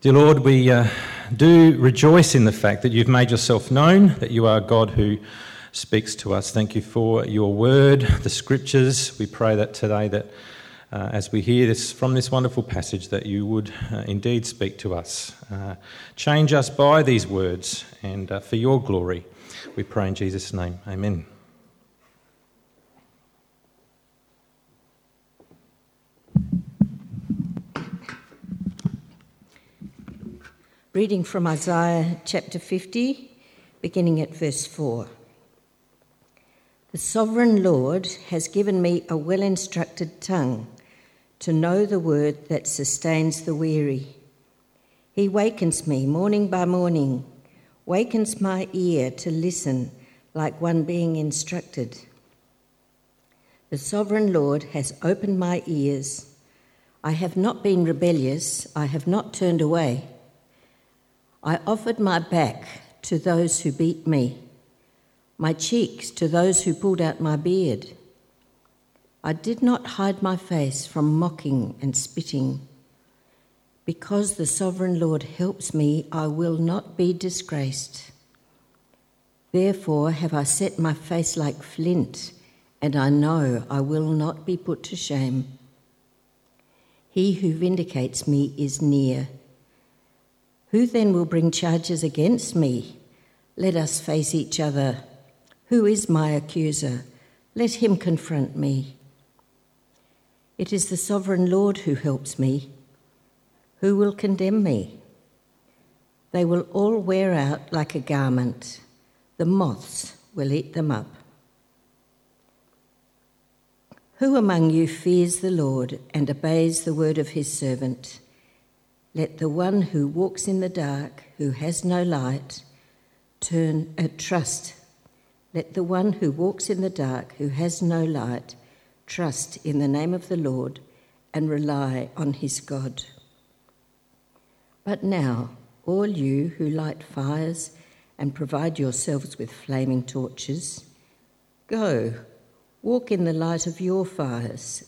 Dear Lord, we uh, do rejoice in the fact that you've made yourself known, that you are God who speaks to us. Thank you for your word, the scriptures. We pray that today that uh, as we hear this from this wonderful passage, that you would uh, indeed speak to us. Uh, change us by these words and uh, for your glory. We pray in Jesus' name. Amen. Reading from Isaiah chapter 50, beginning at verse 4. The sovereign Lord has given me a well instructed tongue to know the word that sustains the weary. He wakens me morning by morning, wakens my ear to listen like one being instructed. The sovereign Lord has opened my ears. I have not been rebellious, I have not turned away. I offered my back to those who beat me, my cheeks to those who pulled out my beard. I did not hide my face from mocking and spitting. Because the sovereign Lord helps me, I will not be disgraced. Therefore have I set my face like flint, and I know I will not be put to shame. He who vindicates me is near. Who then will bring charges against me? Let us face each other. Who is my accuser? Let him confront me. It is the sovereign Lord who helps me. Who will condemn me? They will all wear out like a garment. The moths will eat them up. Who among you fears the Lord and obeys the word of his servant? Let the one who walks in the dark, who has no light, turn uh, trust. Let the one who walks in the dark, who has no light, trust in the name of the Lord and rely on his God. But now, all you who light fires and provide yourselves with flaming torches, go, walk in the light of your fires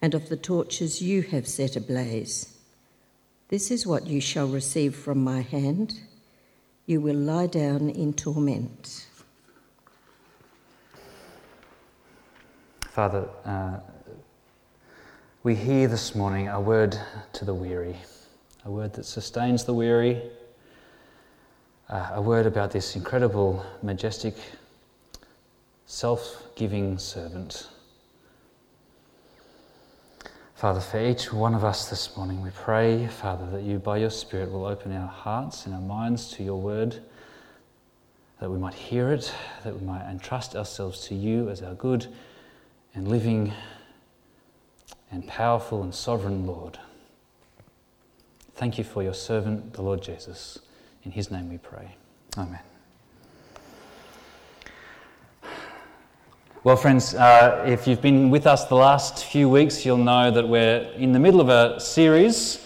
and of the torches you have set ablaze. This is what you shall receive from my hand. You will lie down in torment. Father, uh, we hear this morning a word to the weary, a word that sustains the weary, uh, a word about this incredible, majestic, self giving servant Father, for each one of us this morning, we pray, Father, that you, by your Spirit, will open our hearts and our minds to your word, that we might hear it, that we might entrust ourselves to you as our good and living and powerful and sovereign Lord. Thank you for your servant, the Lord Jesus. In his name we pray. Amen. Well, friends, uh, if you've been with us the last few weeks, you'll know that we're in the middle of a series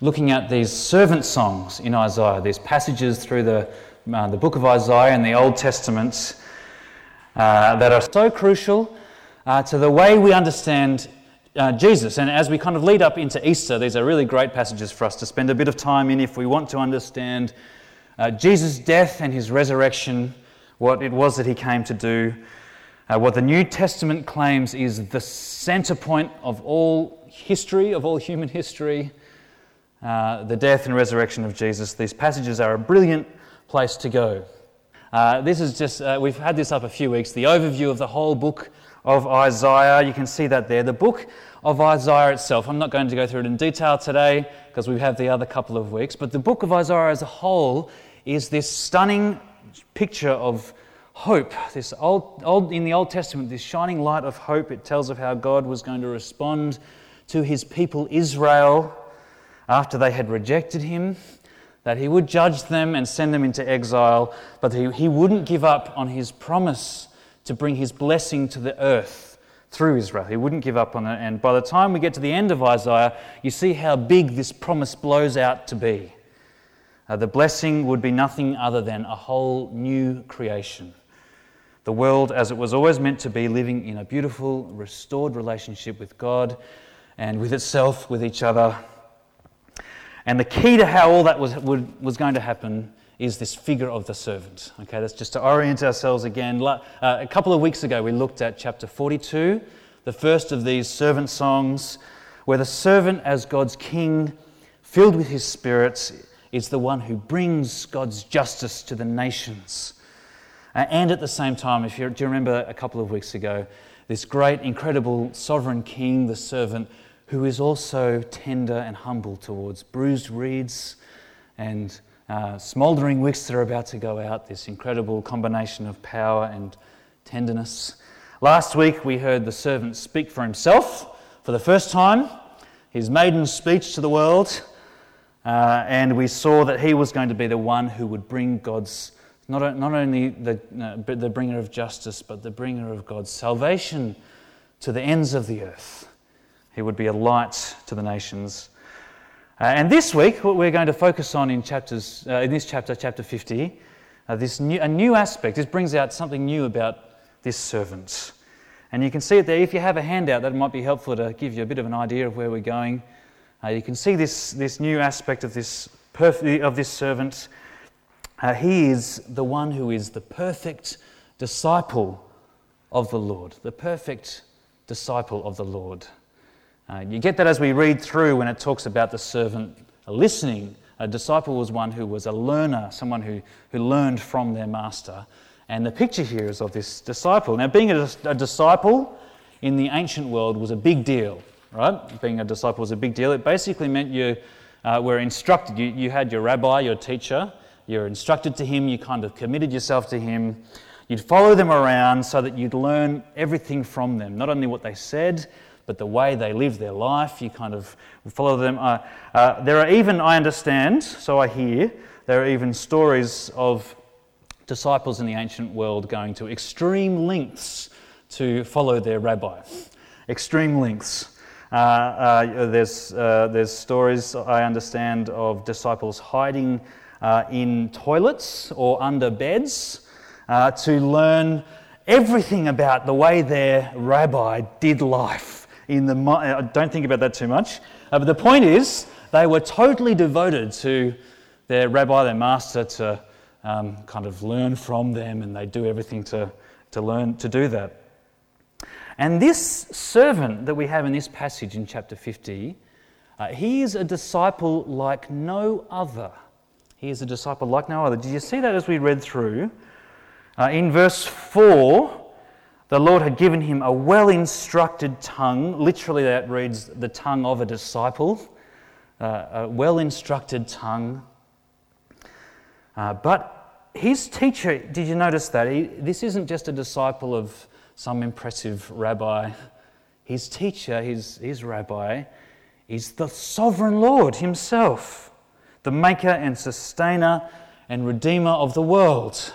looking at these servant songs in Isaiah, these passages through the, uh, the book of Isaiah and the Old Testament uh, that are so crucial uh, to the way we understand uh, Jesus. And as we kind of lead up into Easter, these are really great passages for us to spend a bit of time in if we want to understand uh, Jesus' death and his resurrection, what it was that he came to do. Uh, what the New Testament claims is the center point of all history, of all human history, uh, the death and resurrection of Jesus. These passages are a brilliant place to go. Uh, this is just, uh, we've had this up a few weeks, the overview of the whole book of Isaiah. You can see that there. The book of Isaiah itself, I'm not going to go through it in detail today because we have the other couple of weeks, but the book of Isaiah as a whole is this stunning picture of hope, this old, old, in the Old Testament, this shining light of hope, it tells of how God was going to respond to his people Israel after they had rejected him, that he would judge them and send them into exile, but he, he wouldn't give up on his promise to bring his blessing to the earth through Israel. He wouldn't give up on it. And by the time we get to the end of Isaiah, you see how big this promise blows out to be. Uh, the blessing would be nothing other than a whole new creation the world as it was always meant to be, living in a beautiful, restored relationship with God and with itself, with each other. And the key to how all that was, would, was going to happen is this figure of the servant. Okay, that's just to orient ourselves again. Uh, a couple of weeks ago, we looked at chapter 42, the first of these servant songs, where the servant, as God's king, filled with his spirit, is the one who brings God's justice to the nations. Uh, and at the same time, if you do you remember a couple of weeks ago, this great, incredible sovereign king, the servant, who is also tender and humble towards bruised reeds and uh, smouldering wicks that are about to go out, this incredible combination of power and tenderness. Last week we heard the servant speak for himself for the first time, his maiden speech to the world, uh, and we saw that he was going to be the one who would bring God's, not, not only the, uh, the bringer of justice, but the bringer of God's salvation to the ends of the earth. He would be a light to the nations. Uh, and this week, what we're going to focus on in, chapters, uh, in this chapter, chapter 50, uh, this new, a new aspect. This brings out something new about this servant. And you can see it there. If you have a handout, that might be helpful to give you a bit of an idea of where we're going. Uh, you can see this, this new aspect of this, perf- of this servant. Uh, he is the one who is the perfect disciple of the Lord, the perfect disciple of the Lord. Uh, you get that as we read through when it talks about the servant listening. A disciple was one who was a learner, someone who, who learned from their master. And the picture here is of this disciple. Now, being a, a disciple in the ancient world was a big deal, right? Being a disciple was a big deal. It basically meant you uh, were instructed. You, you had your rabbi, your teacher, you're instructed to him, you kind of committed yourself to him. You'd follow them around so that you'd learn everything from them, not only what they said, but the way they live their life, you kind of follow them. Uh, uh, there are even, I understand, so I hear, there are even stories of disciples in the ancient world going to extreme lengths to follow their rabbi. Extreme lengths. Uh, uh there's, uh, there's stories, I understand, of disciples hiding uh, in toilets or under beds to learn everything about the way their rabbi did life in the I don't think about that too much. Uh, but the point is, they were totally devoted to their rabbi, their master, to um, kind of learn from them, and they do everything to, to learn to do that. And this servant that we have in this passage in chapter 50, uh, he is a disciple like no other. He is a disciple like no other. Did you see that as we read through? Uh, in verse 4, the Lord had given him a well instructed tongue. Literally, that reads the tongue of a disciple. Uh, a well instructed tongue. Uh, but his teacher, did you notice that? He, this isn't just a disciple of some impressive rabbi. His teacher, his, his rabbi, is the sovereign Lord himself, the maker and sustainer and redeemer of the world.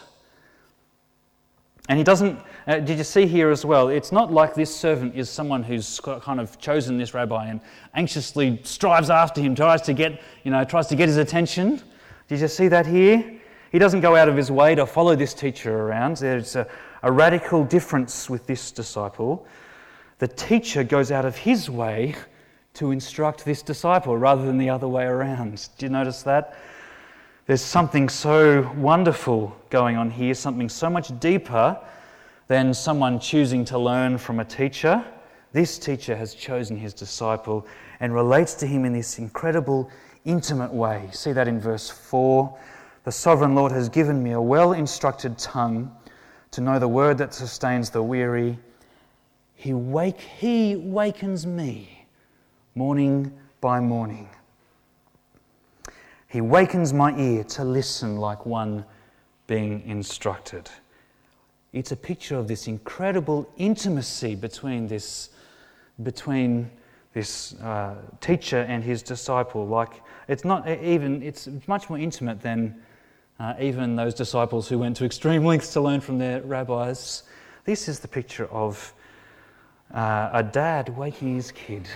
And he doesn't, uh, did you see here as well? It's not like this servant is someone who's kind of chosen this rabbi and anxiously strives after him, tries to get, you know, tries to get his attention. Did you see that here? He doesn't go out of his way to follow this teacher around. There's a, a radical difference with this disciple. The teacher goes out of his way to instruct this disciple rather than the other way around. Do you notice that? There's something so wonderful going on here, something so much deeper than someone choosing to learn from a teacher. This teacher has chosen his disciple and relates to him in this incredible, intimate way. See that in verse 4. The sovereign Lord has given me a well instructed tongue to know the word that sustains the weary. He, wake, he wakens me morning by morning. He wakens my ear to listen like one being instructed. It's a picture of this incredible intimacy between this, between this uh, teacher and his disciple. Like it's not even it's much more intimate than uh, even those disciples who went to extreme lengths to learn from their rabbis. This is the picture of uh, a dad waking his kid.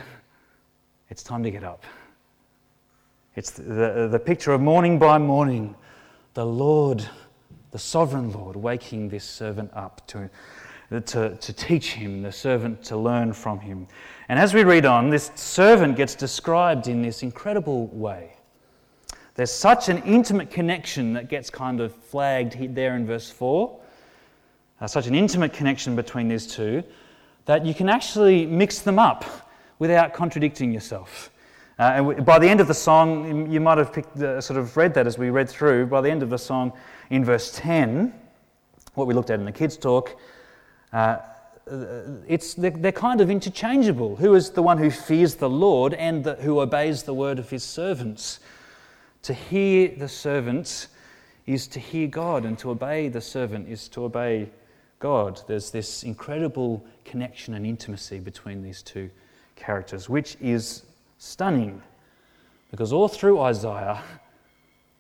It's time to get up. It's the, the, the picture of morning by morning, the Lord, the sovereign Lord, waking this servant up to, to, to teach him, the servant to learn from him. And as we read on, this servant gets described in this incredible way. There's such an intimate connection that gets kind of flagged there in verse 4, uh, such an intimate connection between these two, that you can actually mix them up without contradicting yourself. Uh, and by the end of the song, you might have picked, uh, sort of read that as we read through. By the end of the song, in verse 10, what we looked at in the kids' talk, uh, it's, they're, they're, kind of interchangeable. Who is the one who fears the Lord and the, who obeys the word of his servants? To hear the servant is to hear God, and to obey the servant is to obey God. There's this incredible connection and intimacy between these two characters, which is stunning because all through Isaiah,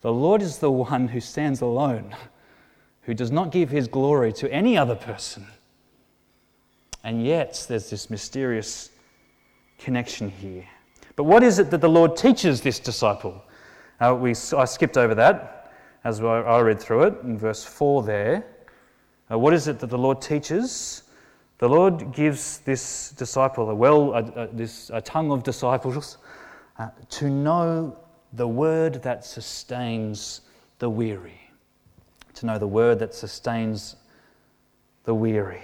the Lord is the one who stands alone, who does not give his glory to any other person. And yet, there's this mysterious connection here. But what is it that the Lord teaches this disciple? Uh, we, I skipped over that as I read through it in verse 4 there. Uh, what is it that the Lord teaches? The Lord gives this disciple a well, a, a, this, a tongue of disciples uh, to know the word that sustains the weary. To know the word that sustains the weary.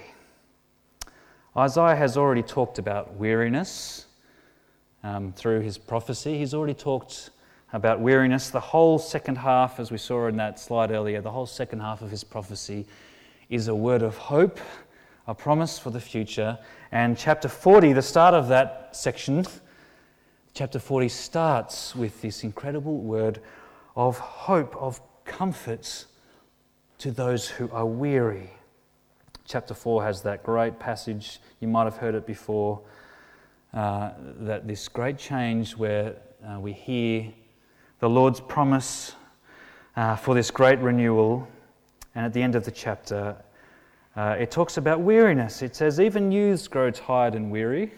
Isaiah has already talked about weariness um, through his prophecy. He's already talked about weariness. The whole second half, as we saw in that slide earlier, the whole second half of his prophecy is a word of hope, a promise for the future. And chapter 40, the start of that section, chapter 40 starts with this incredible word of hope, of comfort to those who are weary. Chapter 4 has that great passage, you might have heard it before, uh, that this great change where uh, we hear the Lord's promise uh, for this great renewal. And at the end of the chapter, uh, it talks about weariness. It says, Even youths grow tired and weary.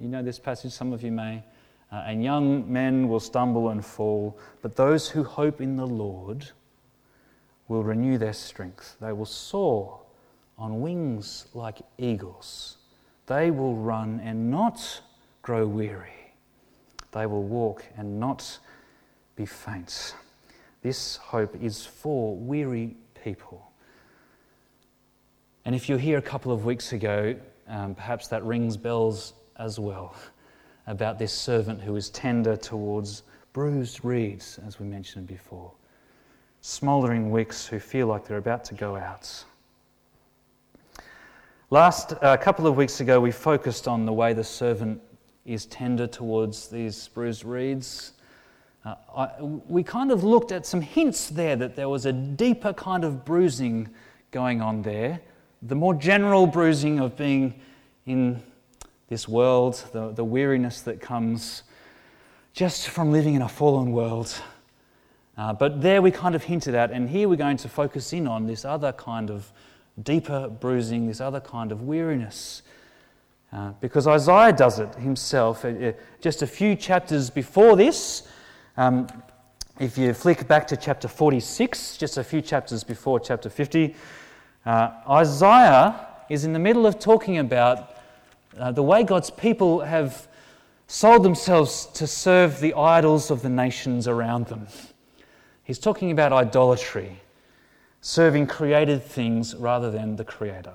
You know this passage, some of you may. Uh, and young men will stumble and fall, but those who hope in the Lord will renew their strength. They will soar on wings like eagles. They will run and not grow weary. They will walk and not be faint. This hope is for weary people. And if you're here a couple of weeks ago, um, perhaps that rings bells as well about this servant who is tender towards bruised reeds, as we mentioned before, smouldering wicks who feel like they're about to go out. Last uh, couple of weeks ago, we focused on the way the servant is tender towards these bruised reeds. Uh, I, we kind of looked at some hints there that there was a deeper kind of bruising going on there. The more general bruising of being in this world, the, the weariness that comes just from living in a fallen world. Uh, but there we kind of hinted at, and here we're going to focus in on this other kind of deeper bruising, this other kind of weariness. Uh, because Isaiah does it himself. Uh, just a few chapters before this, um, if you flick back to chapter 46, just a few chapters before chapter 50, uh, Isaiah is in the middle of talking about uh, the way God's people have sold themselves to serve the idols of the nations around them. He's talking about idolatry, serving created things rather than the Creator.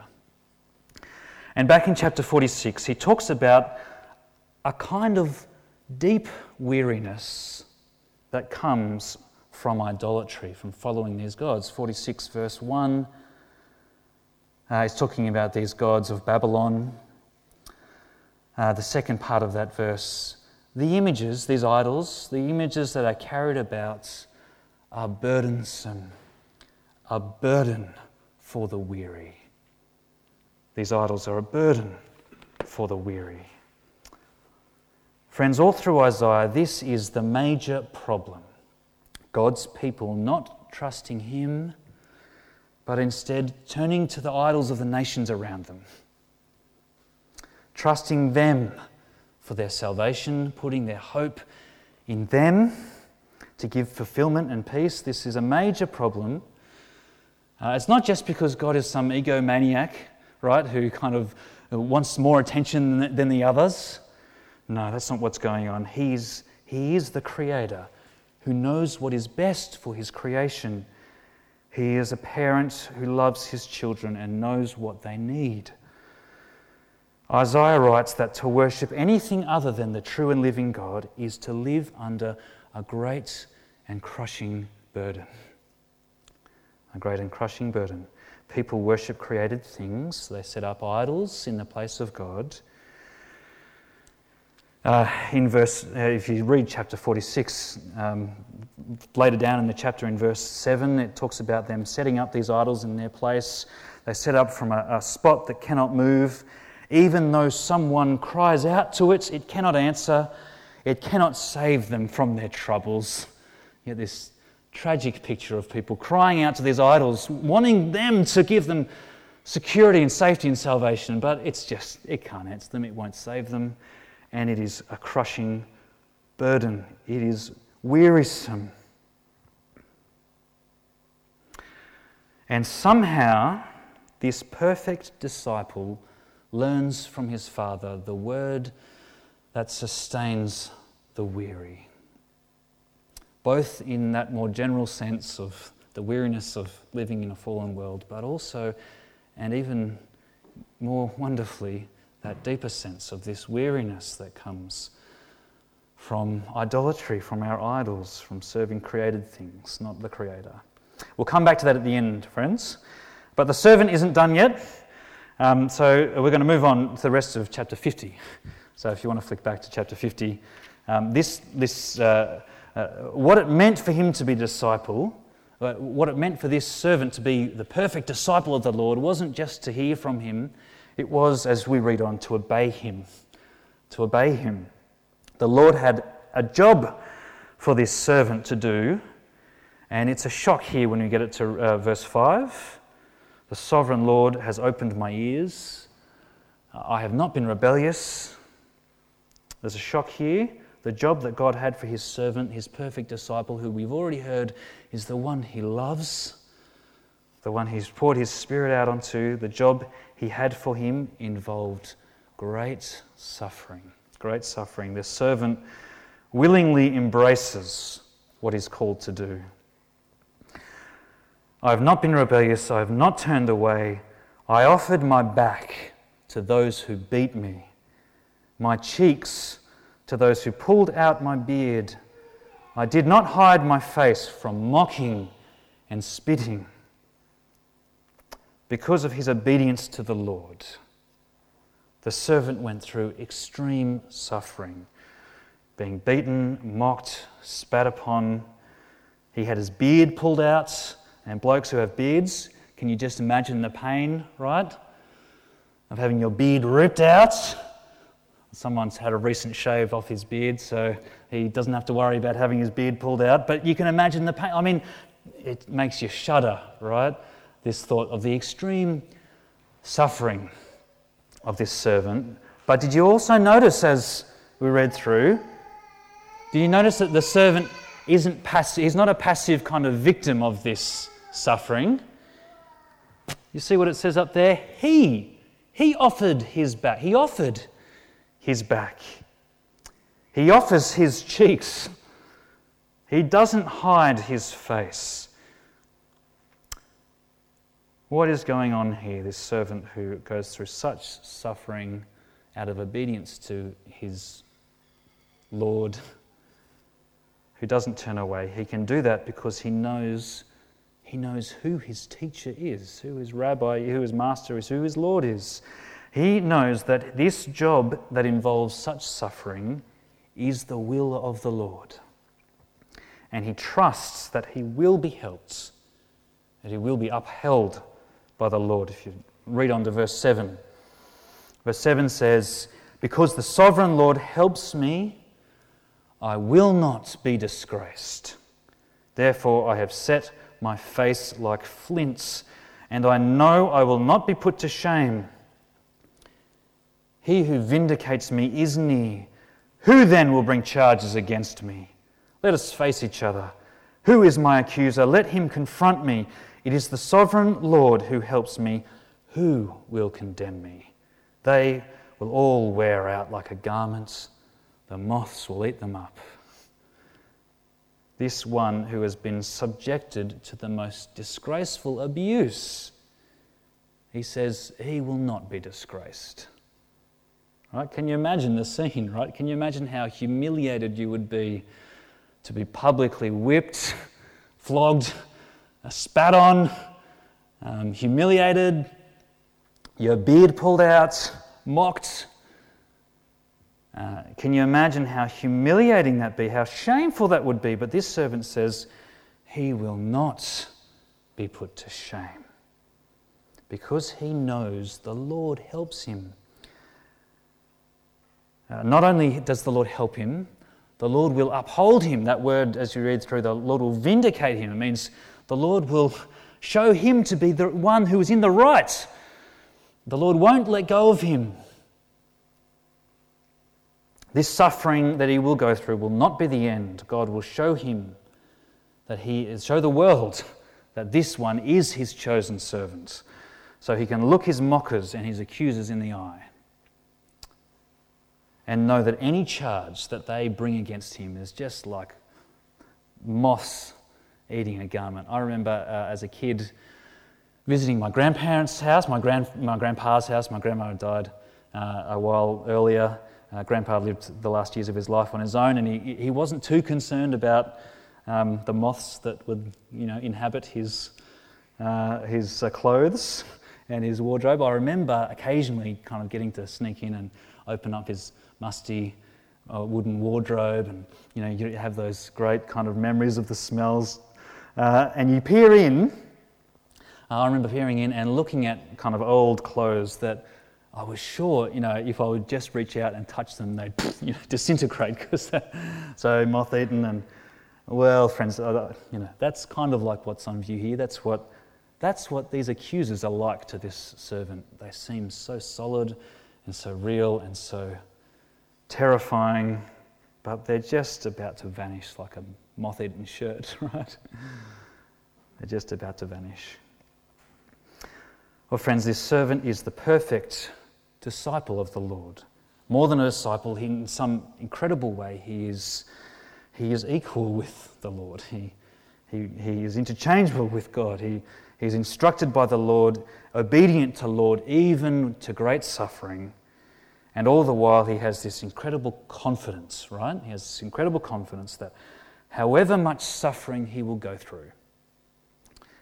And back in chapter 46, he talks about a kind of deep weariness that comes from idolatry, from following these gods. 46, verse 1, uh, he's talking about these gods of Babylon. Uh, the second part of that verse, the images, these idols, the images that are carried about are burdensome, a burden for the weary. These idols are a burden for the weary. Friends, all through Isaiah, this is the major problem. God's people not trusting Him, but instead turning to the idols of the nations around them, trusting them for their salvation, putting their hope in them to give fulfillment and peace. This is a major problem. Uh, it's not just because God is some egomaniac, right, who kind of wants more attention than the others. No, that's not what's going on. He's, he is the Creator who knows what is best for his creation. He is a parent who loves his children and knows what they need. Isaiah writes that to worship anything other than the true and living God is to live under a great and crushing burden. A great and crushing burden. People worship created things, they set up idols in the place of God. Uh, in verse, uh, if you read chapter 46, um, later down in the chapter in verse 7, it talks about them setting up these idols in their place. They set up from a, a spot that cannot move. Even though someone cries out to it, it cannot answer. It cannot save them from their troubles. Yet this tragic picture of people crying out to these idols, wanting them to give them security and safety and salvation, but it's just, it can't answer them, it won't save them, and it is a crushing burden. It is wearisome. And somehow, this perfect disciple learns from his father the word that sustains the weary both in that more general sense of the weariness of living in a fallen world, but also, and even more wonderfully, that deeper sense of this weariness that comes from idolatry, from our idols, from serving created things, not the Creator. We'll come back to that at the end, friends. But the servant isn't done yet. Um, so we're going to move on to the rest of chapter 50. So if you want to flick back to chapter 50, um, this, this uh, uh, what it meant for him to be a disciple, uh, what it meant for this servant to be the perfect disciple of the Lord, wasn't just to hear from him, it was, as we read on, to obey him. To obey him. The Lord had a job for this servant to do, and it's a shock here when we get it to uh, verse 5. The sovereign Lord has opened my ears. I have not been rebellious. There's a shock here. The job that God had for his servant, his perfect disciple, who we've already heard is the one he loves, the one he's poured his spirit out onto, the job he had for him involved great suffering. Great suffering. The servant willingly embraces what he's called to do. I have not been rebellious, I have not turned away. I offered my back to those who beat me, my cheeks to those who pulled out my beard. I did not hide my face from mocking and spitting. Because of his obedience to the Lord, the servant went through extreme suffering, being beaten, mocked, spat upon. He had his beard pulled out, and blokes who have beards, can you just imagine the pain, right? Of having your beard ripped out Someone's had a recent shave off his beard, so he doesn't have to worry about having his beard pulled out. But you can imagine the pain. I mean, it makes you shudder, right? This thought of the extreme suffering of this servant. But did you also notice as we read through, do you notice that the servant isn't passive, he's not a passive kind of victim of this suffering? You see what it says up there? He, he offered his back. He offered his back. He offers his cheeks. He doesn't hide his face. What is going on here? This servant who goes through such suffering out of obedience to his Lord, who doesn't turn away. He can do that because he knows he knows who his teacher is, who his rabbi, who his master is, who his Lord is. He knows that this job that involves such suffering is the will of the Lord. And he trusts that he will be helped, that he will be upheld by the Lord. If you read on to verse 7, verse 7 says, Because the sovereign Lord helps me, I will not be disgraced. Therefore, I have set my face like flints, and I know I will not be put to shame. He who vindicates me is near. Who then will bring charges against me? Let us face each other. Who is my accuser? Let him confront me. It is the sovereign Lord who helps me. Who will condemn me? They will all wear out like a garment, the moths will eat them up. this one who has been subjected to the most disgraceful abuse, he says he will not be disgraced. Right? Can you imagine the scene, right? Can you imagine how humiliated you would be to be publicly whipped, flogged, spat on, um, humiliated, your beard pulled out, mocked? Uh, can you imagine how humiliating that be, how shameful that would be? But this servant says, He will not be put to shame because he knows the Lord helps him. Uh, not only does the Lord help him, the Lord will uphold him. That word, as you read through, the Lord will vindicate him. It means the Lord will show him to be the one who is in the right. The Lord won't let go of him. This suffering that he will go through will not be the end. God will show him that he is, show the world that this one is his chosen servant. So he can look his mockers and his accusers in the eye and know that any charge that they bring against him is just like moths eating a garment. I remember uh, as a kid visiting my grandparents' house, my, grand, my grandpa's house. My grandmother died uh, a while earlier. Uh, grandpa lived the last years of his life on his own, and he, he wasn't too concerned about um, the moths that would you know, inhabit his, uh, his uh, clothes and his wardrobe. I remember occasionally kind of getting to sneak in and open up his musty uh, wooden wardrobe, and you know you have those great kind of memories of the smells. Uh, and you peer in. I remember peering in and looking at kind of old clothes that I was sure, you know, if I would just reach out and touch them, they'd you know, disintegrate because so moth-eaten. And well, friends, you know, that's kind of like what's on view here. That's what that's what these accusers are like to this servant. They seem so solid and so real and so terrifying, but they're just about to vanish like a moth eaten shirt, right? They're just about to vanish. Well, friends, this servant is the perfect disciple of the Lord. More than a disciple, in some incredible way, he is, he is equal with the Lord. He, he, he is interchangeable with God. He, he's instructed by the Lord, obedient to Lord, even to great suffering. And all the while, he has this incredible confidence, right? He has this incredible confidence that however much suffering he will go through,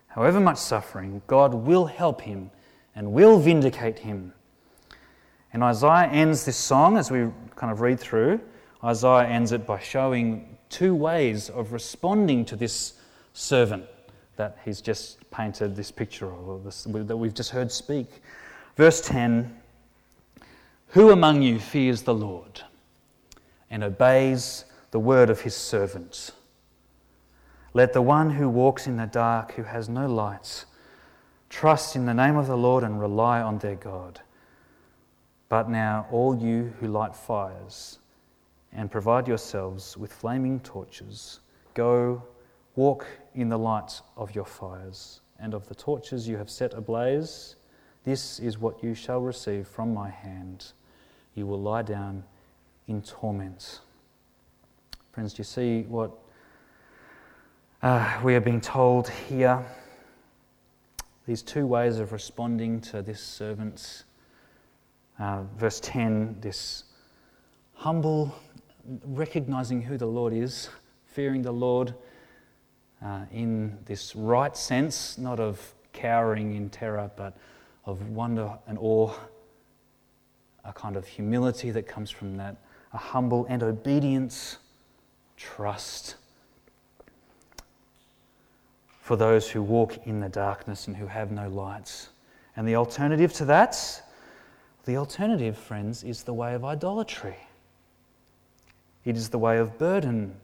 however much suffering, God will help him and will vindicate him. And Isaiah ends this song as we kind of read through. Isaiah ends it by showing two ways of responding to this servant that he's just painted this picture of, this, that we've just heard speak. Verse 10 who among you fears the Lord and obeys the word of his servant? Let the one who walks in the dark, who has no lights, trust in the name of the Lord and rely on their God. But now, all you who light fires and provide yourselves with flaming torches, go walk in the light of your fires and of the torches you have set ablaze. This is what you shall receive from my hand you will lie down in torment. Friends, do you see what uh, we are being told here? These two ways of responding to this servant's, uh, verse 10, this humble, recognizing who the Lord is, fearing the Lord uh, in this right sense, not of cowering in terror, but of wonder and awe a kind of humility that comes from that, a humble and obedience, trust for those who walk in the darkness and who have no lights. And the alternative to that, the alternative, friends, is the way of idolatry. It is the way of burden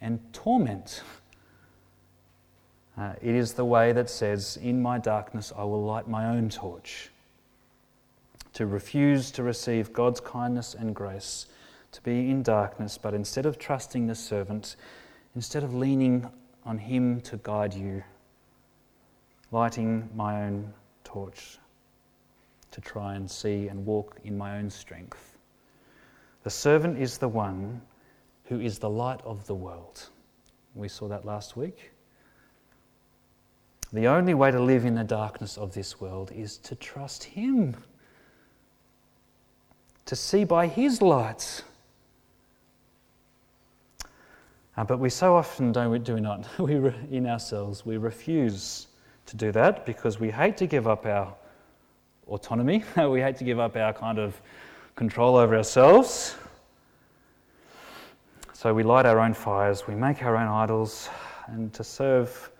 and torment. Uh, it is the way that says, In my darkness, I will light my own torch to refuse to receive God's kindness and grace, to be in darkness, but instead of trusting the servant, instead of leaning on him to guide you, lighting my own torch to try and see and walk in my own strength. The servant is the one who is the light of the world. We saw that last week. The only way to live in the darkness of this world is to trust Him, to see by His lights. Uh, but we so often don't we, do we not? We re, in ourselves we refuse to do that because we hate to give up our autonomy. we hate to give up our kind of control over ourselves. So we light our own fires, we make our own idols, and to serve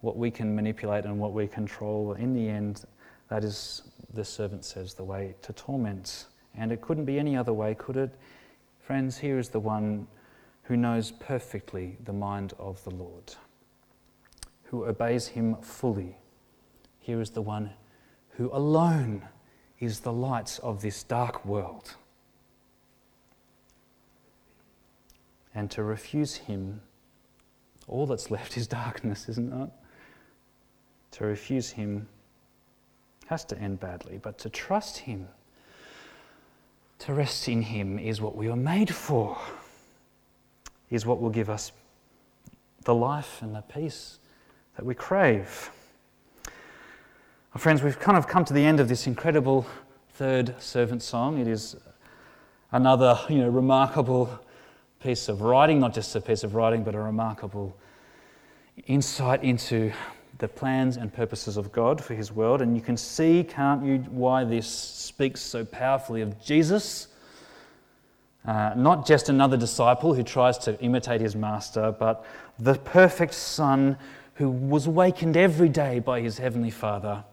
what we can manipulate and what we control, in the end, that is, the servant says, the way to torment. And it couldn't be any other way, could it? Friends, here is the one who knows perfectly the mind of the Lord, who obeys him fully. Here is the one who alone is the light of this dark world. And to refuse him, all that's left is darkness, isn't it? To refuse Him has to end badly, but to trust Him, to rest in Him, is what we were made for, is what will give us the life and the peace that we crave. Well, friends, we've kind of come to the end of this incredible third servant song. It is another, you know, remarkable piece of writing, not just a piece of writing, but a remarkable insight into the plans and purposes of God for his world. And you can see, can't you, why this speaks so powerfully of Jesus. Uh, not just another disciple who tries to imitate his master, but the perfect Son who was wakened every day by his heavenly Father.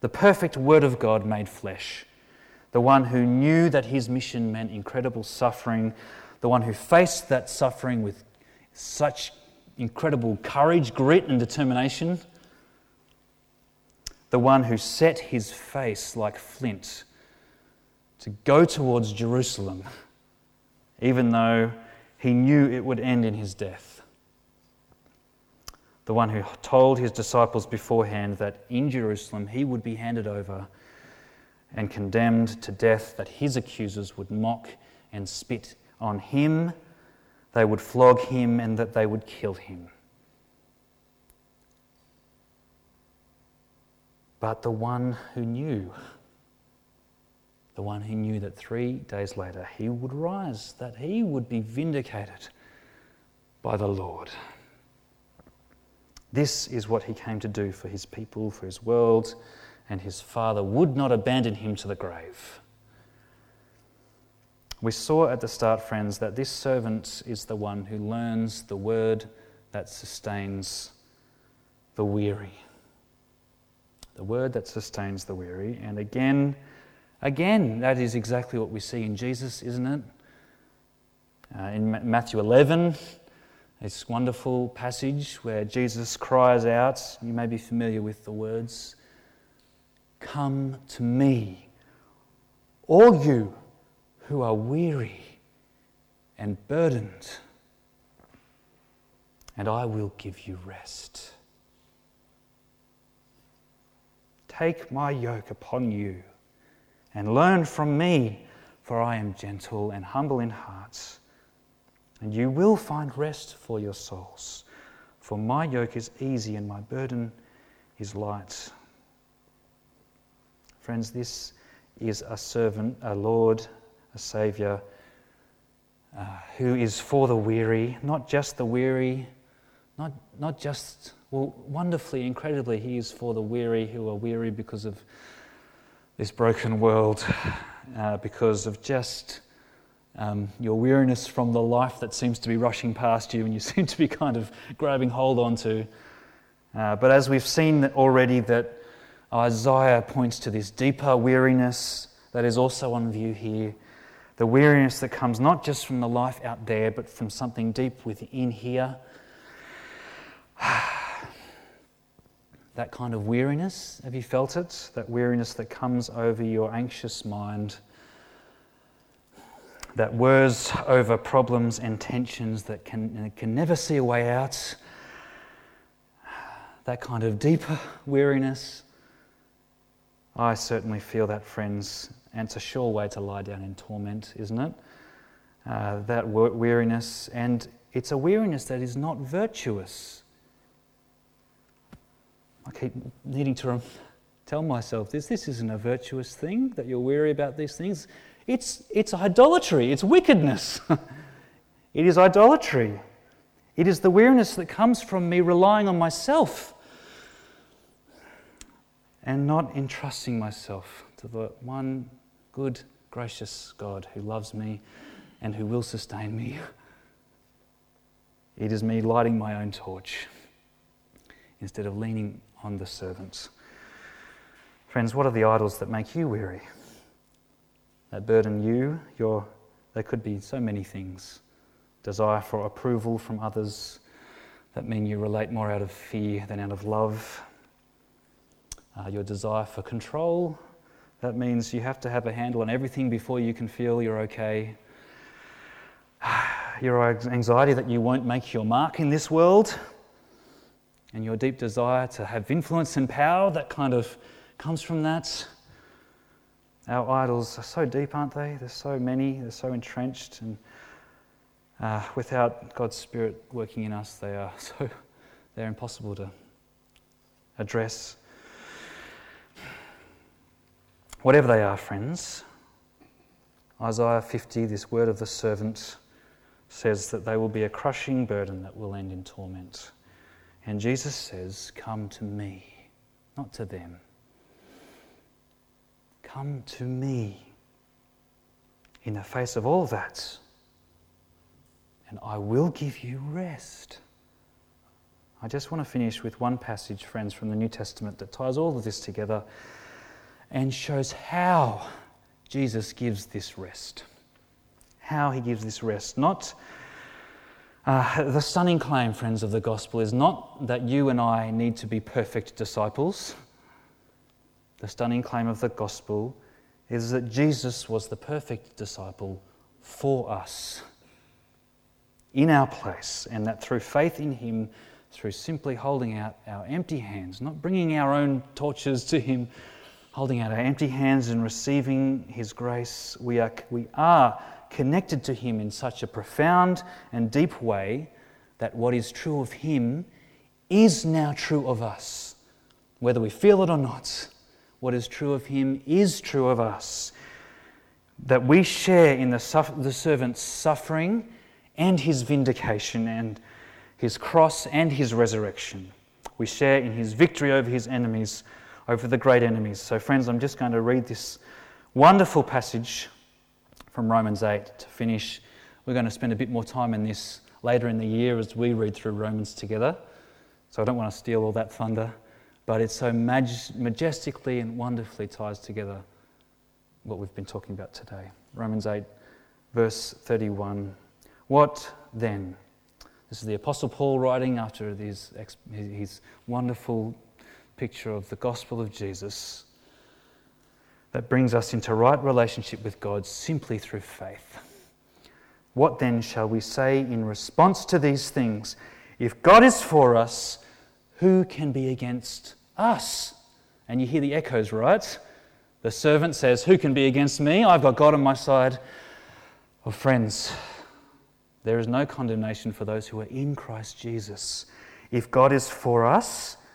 The perfect Word of God made flesh. The one who knew that his mission meant incredible suffering. The one who faced that suffering with such incredible courage, grit, and determination. The one who set his face like flint to go towards Jerusalem, even though he knew it would end in his death. The one who told his disciples beforehand that in Jerusalem he would be handed over and condemned to death, that his accusers would mock and spit on him they would flog him and that they would kill him. But the one who knew, the one who knew that three days later he would rise, that he would be vindicated by the Lord. This is what he came to do for his people, for his world, and his Father would not abandon him to the grave. We saw at the start, friends, that this servant is the one who learns the word that sustains the weary. The word that sustains the weary. And again, again, that is exactly what we see in Jesus, isn't it? Uh, in Matthew 11, this wonderful passage where Jesus cries out, you may be familiar with the words, Come to me, all you who are weary and burdened, and I will give you rest. Take my yoke upon you and learn from me, for I am gentle and humble in heart, and you will find rest for your souls. For my yoke is easy and my burden is light. Friends, this is a servant, a Lord, a Saviour uh, who is for the weary, not just the weary, not, not just, well, wonderfully, incredibly, He is for the weary who are weary because of this broken world, uh, because of just um, your weariness from the life that seems to be rushing past you and you seem to be kind of grabbing hold onto. Uh, but as we've seen already, that Isaiah points to this deeper weariness that is also on view here the weariness that comes not just from the life out there, but from something deep within here. that kind of weariness, have you felt it? That weariness that comes over your anxious mind, that whirs over problems and tensions that can, can never see a way out. That kind of deeper weariness. I certainly feel that, friends, and it's a sure way to lie down in torment, isn't it? Uh, that weariness, and It's a weariness that is not virtuous. I keep needing to tell myself this this isn't a virtuous thing that you're weary about these things. It's, it's idolatry, it's wickedness. it is idolatry. It is the weariness that comes from me relying on myself and not entrusting myself to the one good, gracious God who loves me and who will sustain me. It is me lighting my own torch instead of leaning on the servants. Friends, what are the idols that make you weary? That burden you, your there could be so many things. Desire for approval from others that mean you relate more out of fear than out of love. Uh, your desire for control that means you have to have a handle on everything before you can feel you're okay. Your anxiety that you won't make your mark in this world, and your deep desire to have influence and power that kind of comes from that. Our idols are so deep, aren't they? There's so many, they're so entrenched, and uh, without God's Spirit working in us, they are so they're impossible to address. Whatever they are, friends, Isaiah 50, this word of the servant, says that they will be a crushing burden that will end in torment. And Jesus says, Come to me, not to them. Come to me in the face of all that, and I will give you rest. I just want to finish with one passage, friends, from the New Testament that ties all of this together and shows how Jesus gives this rest. How he gives this rest. Not uh, the stunning claim, friends, of the gospel is not that you and I need to be perfect disciples. The stunning claim of the gospel is that Jesus was the perfect disciple for us in our place, and that through faith in him, through simply holding out our empty hands, not bringing our own torches to him, holding out our empty hands and receiving His grace, we are, we are connected to Him in such a profound and deep way that what is true of Him is now true of us. Whether we feel it or not, what is true of Him is true of us. That we share in the, suffer- the servant's suffering and His vindication and His cross and His resurrection. We share in His victory over His enemies over the great enemies. So, friends, I'm just going to read this wonderful passage from Romans 8 to finish. We're going to spend a bit more time in this later in the year as we read through Romans together. So, I don't want to steal all that thunder, but it so maj- majestically and wonderfully ties together what we've been talking about today. Romans 8, verse 31. What then? This is the Apostle Paul writing after his, his wonderful picture of the gospel of Jesus that brings us into right relationship with God simply through faith. What then shall we say in response to these things? If God is for us, who can be against us? And you hear the echoes, right? The servant says, Who can be against me? I've got God on my side. Oh, friends, there is no condemnation for those who are in Christ Jesus. If God is for us,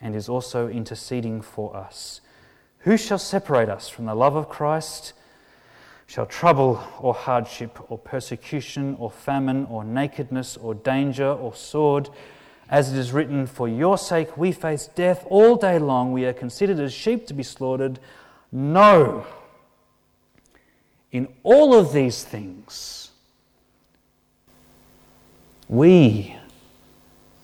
and is also interceding for us. Who shall separate us from the love of Christ? Shall trouble or hardship or persecution or famine or nakedness or danger or sword? As it is written, For your sake we face death all day long. We are considered as sheep to be slaughtered. No. In all of these things, we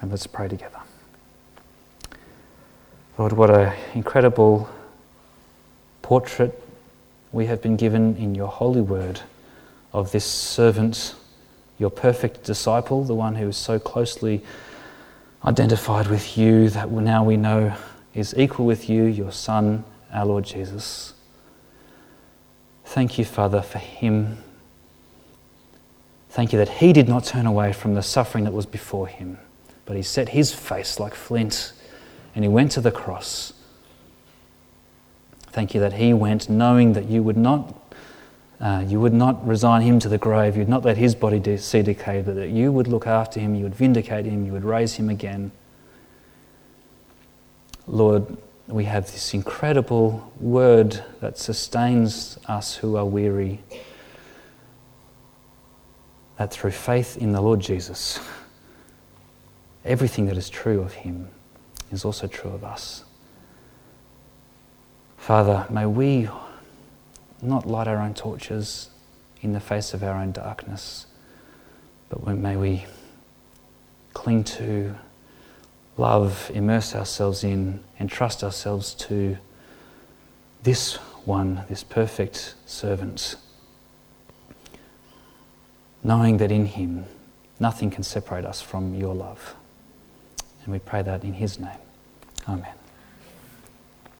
And let's pray together. Lord, what an incredible portrait we have been given in your holy word of this servant, your perfect disciple, the one who is so closely identified with you that now we know is equal with you, your Son, our Lord Jesus. Thank you, Father, for him. Thank you that he did not turn away from the suffering that was before him, but he set his face like flint and he went to the cross. Thank you that he went knowing that you would not uh, you would not resign him to the grave. You'd not let his body de- see decay, but that you would look after him, you would vindicate him, you would raise him again. Lord, we have this incredible word that sustains us who are weary. That through faith in the Lord Jesus, everything that is true of him is also true of us. Father, may we not light our own torches in the face of our own darkness, but may we cling to, love, immerse ourselves in, and trust ourselves to this one, this perfect servant, knowing that in him nothing can separate us from your love. And we pray that in his name. Amen.